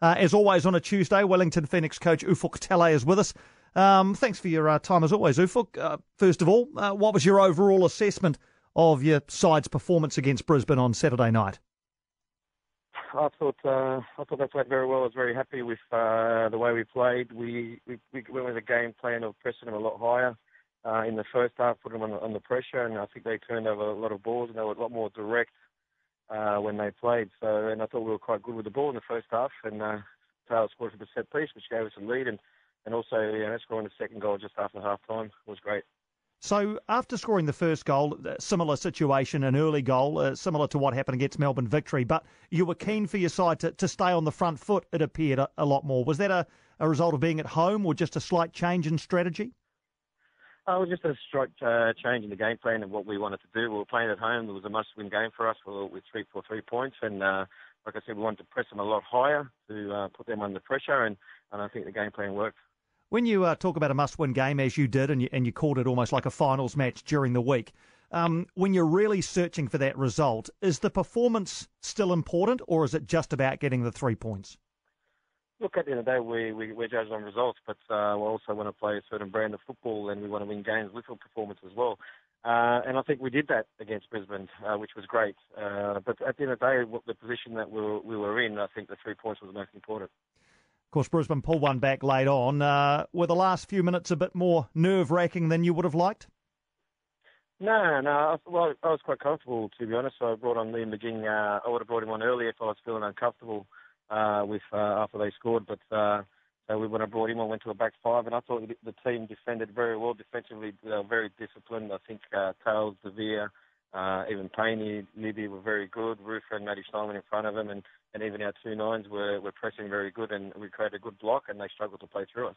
Uh, as always on a Tuesday, Wellington Phoenix coach Ufuk Talay is with us. Um, thanks for your uh, time as always, Ufuk. Uh, first of all, uh, what was your overall assessment of your side's performance against Brisbane on Saturday night? I thought uh, I thought they played very well. I was very happy with uh, the way we played. We, we we went with a game plan of pressing them a lot higher uh, in the first half, putting them under pressure, and I think they turned over a lot of balls and they were a lot more direct uh, when they played. So, and I thought we were quite good with the ball in the first half, and uh, Taylor scored for the set piece, which gave us a lead, and and also you know, scoring the second goal just after half time was great. So, after scoring the first goal, similar situation, an early goal, uh, similar to what happened against Melbourne victory, but you were keen for your side to, to stay on the front foot, it appeared, a, a lot more. Was that a, a result of being at home or just a slight change in strategy? Uh, it was just a slight uh, change in the game plan and what we wanted to do. We were playing at home. It was a must-win game for us with three for three points, and uh, like I said, we wanted to press them a lot higher to uh, put them under pressure, and, and I think the game plan worked. When you uh, talk about a must-win game, as you did, and you, and you called it almost like a finals match during the week, um, when you're really searching for that result, is the performance still important, or is it just about getting the three points? Look, at the end of the day, we, we, we're judged on results, but uh, we also want to play a certain brand of football and we want to win games with our performance as well. Uh, and I think we did that against Brisbane, uh, which was great. Uh, but at the end of the day, the position that we were, we were in, I think the three points was the most important. Of course, Brisbane pulled one back late on. Uh, were the last few minutes a bit more nerve wracking than you would have liked? No, no. Well, I was quite comfortable, to be honest. So I brought on Liam McGing. Uh, I would have brought him on earlier if I was feeling uncomfortable uh, with uh, after they scored. But uh, so when I brought him, I went to a back five, and I thought the team defended very well defensively. They were very disciplined. I think uh, Tails, Devere, uh, even Payne, Libby were very good. Rufer and Matty Steinmann in front of them, and, and even our two nines were, were pressing very good, and we created a good block, and they struggled to play through us.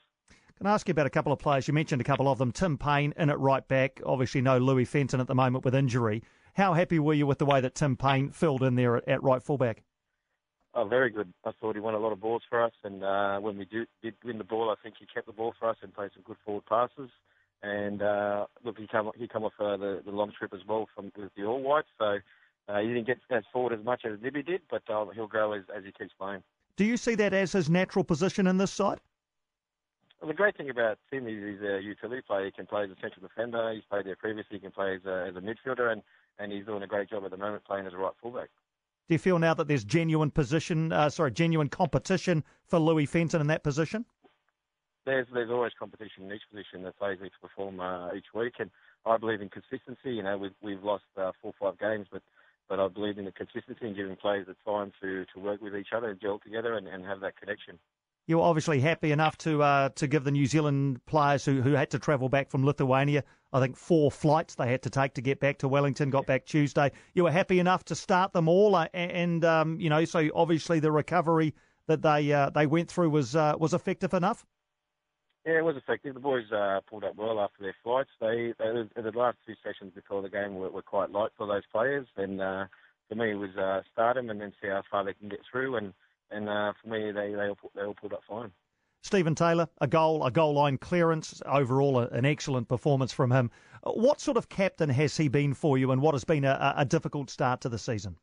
Can I ask you about a couple of players? You mentioned a couple of them. Tim Payne in at right back. Obviously, no Louis Fenton at the moment with injury. How happy were you with the way that Tim Payne filled in there at, at right fullback? Oh, very good. I thought he won a lot of balls for us, and uh, when we do, did win the ball, I think he kept the ball for us and played some good forward passes. And uh, look, he come he come off uh, the, the long trip as well from with the All Whites, so uh, he didn't get as forward as much as Libby did, but uh, he'll grow as, as he keeps playing. Do you see that as his natural position in this side? Well, the great thing about Tim is he's a utility player. He can play as a central defender. He's played there previously. He can play as a, as a midfielder, and, and he's doing a great job at the moment playing as a right fullback. Do you feel now that there's genuine position, uh, sorry, genuine competition for Louis Fenton in that position? there's there's always competition in each position that players need to perform uh, each week, and I believe in consistency. You know, we've we've lost uh, four or five games, but but I believe in the consistency and giving players the time to, to work with each other and gel together and, and have that connection. You're obviously happy enough to uh, to give the New Zealand players who, who had to travel back from Lithuania, I think four flights they had to take to get back to Wellington. Got back Tuesday. You were happy enough to start them all, uh, and um, you know, so obviously the recovery that they uh, they went through was uh, was effective enough. Yeah, it was effective. The boys uh, pulled up well after their flights. They, they the last two sessions before the game were, were quite light for those players, and uh, for me it was uh, start them and then see how far they can get through. And and uh, for me they they all, they all pulled up fine. Steven Taylor, a goal, a goal line clearance, overall an excellent performance from him. What sort of captain has he been for you, and what has been a, a difficult start to the season?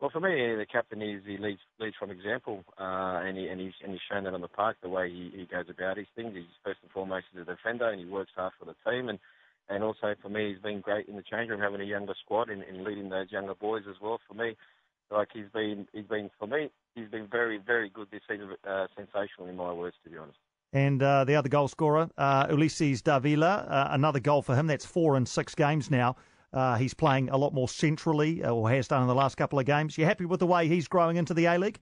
Well, for me, the captain is he leads leads from example, uh, and he and he's and he's shown that on the park the way he, he goes about his things. He's first and foremost a defender, and he works hard for the team. And and also for me, he's been great in the change room, having a younger squad and, and leading those younger boys as well. For me, like he's been he's been for me, very very good this season, uh, sensational in my words, to be honest. And uh, the other goal scorer, uh, Ulises Davila, uh, another goal for him. That's four in six games now. Uh, he's playing a lot more centrally, uh, or has done in the last couple of games. You happy with the way he's growing into the A League?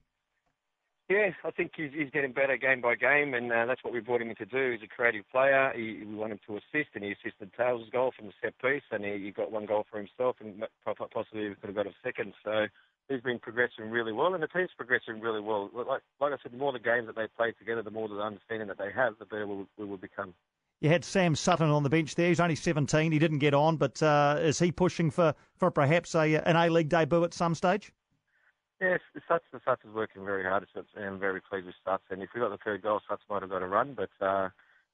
Yeah, I think he's, he's getting better game by game, and uh, that's what we brought him in to do. He's a creative player. He, we want him to assist, and he assisted Tails' goal from the set piece, and he, he got one goal for himself, and possibly he could have got a second. So he's been progressing really well, and the team's progressing really well. Like, like I said, the more the games that they play together, the more the understanding that they have, the better we, we will become. You had Sam Sutton on the bench there. He's only 17. He didn't get on, but uh, is he pushing for, for perhaps a an A League debut at some stage? Yes, Suts is working very hard. I'm very pleased with Suts. And if we got the third goal, Suts might have got a run, but uh,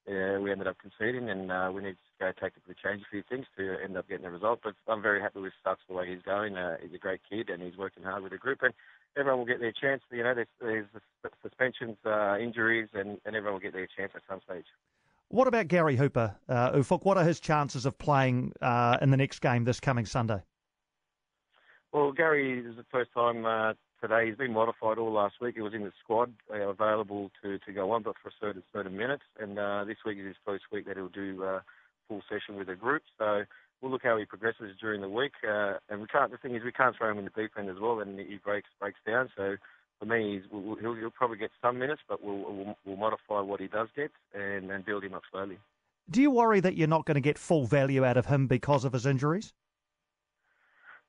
yeah, we ended up conceding, and uh, we need to go tactically change a few things to end up getting a result. But I'm very happy with Suts the way he's going. Uh, he's a great kid, and he's working hard with the group. And everyone will get their chance. You know, there's, there's suspensions, uh, injuries, and, and everyone will get their chance at some stage. What about Gary Hooper, uh, Ufuk? What are his chances of playing uh, in the next game this coming Sunday? Well, Gary is the first time uh, today. He's been modified all last week. He was in the squad, uh, available to, to go on, but for a certain certain minutes. And uh, this week is his first week that he'll do uh, full session with the group. So we'll look how he progresses during the week. Uh, and we can't. The thing is, we can't throw him in the deep end as well, and he breaks breaks down. So for me, we'll, he'll, he'll probably get some minutes, but we'll, we'll, we'll modify what he does get and, and build him up slowly. Do you worry that you're not going to get full value out of him because of his injuries?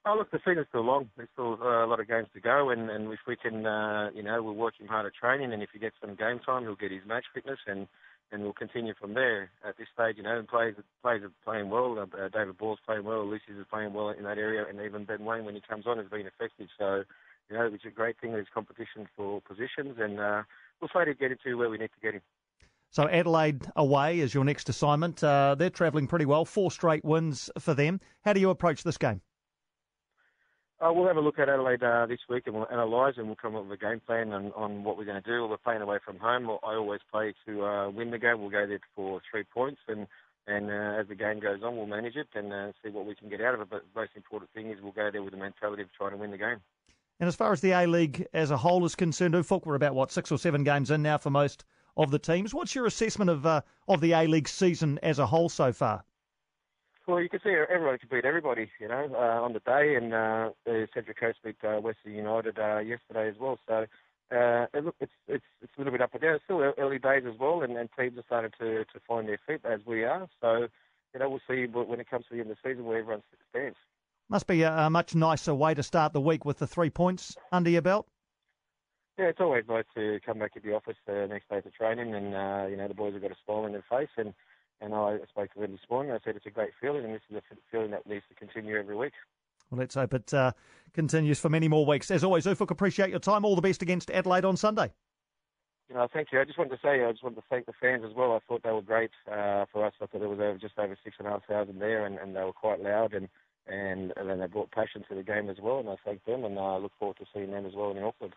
Oh, look, the season's still long. There's still uh, a lot of games to go, and, and if we can, uh, you know, we'll work him hard at training, and if he gets some game time, he'll get his match fitness, and and we'll continue from there. At this stage, you know, and players players are playing well. Uh, David Ball's playing well. Lucy's is playing well in that area, and even Ben Waine, when he comes on, has been effective. So, you know, it's a great thing. There's competition for positions, and uh, we'll try to get into where we need to get him. So Adelaide away is your next assignment. Uh, they're travelling pretty well. Four straight wins for them. How do you approach this game? Uh, we'll have a look at Adelaide uh, this week and we'll analyse and we'll come up with a game plan on, on what we're going to do. We're playing away from home. I always play to uh, win the game. We'll go there for three points and and uh, as the game goes on, we'll manage it and uh, see what we can get out of it. But the most important thing is we'll go there with the mentality of trying to win the game. And as far as the A League as a whole is concerned, Ufuk, we're about what six or seven games in now for most of the teams. What's your assessment of uh, of the A League season as a whole so far? Well, you can see everybody can beat everybody, you know, uh, on the day, and uh, the Central Coast beat uh, Western United uh, yesterday as well. So, uh, look, it's it's it's a little bit up and down. It's still early days as well, and, and teams are starting to to find their feet as we are. So, you know, we'll see when it comes to the end of the season where everyone stands. Must be a, a much nicer way to start the week with the three points under your belt. Yeah, it's always nice to come back to the office the next day for training, and uh, you know the boys have got a smile on their face, and spoke them this morning. I said it's a great feeling, and this is a feeling that needs to continue every week. Well, let's hope it uh, continues for many more weeks. As always, Ufuk, appreciate your time. All the best against Adelaide on Sunday. You know, thank you. I just wanted to say, I just wanted to thank the fans as well. I thought they were great uh, for us. I thought there was over, just over six and a half thousand there, and, and they were quite loud, and, and and then they brought passion to the game as well. And I thank them, and I look forward to seeing them as well in Auckland.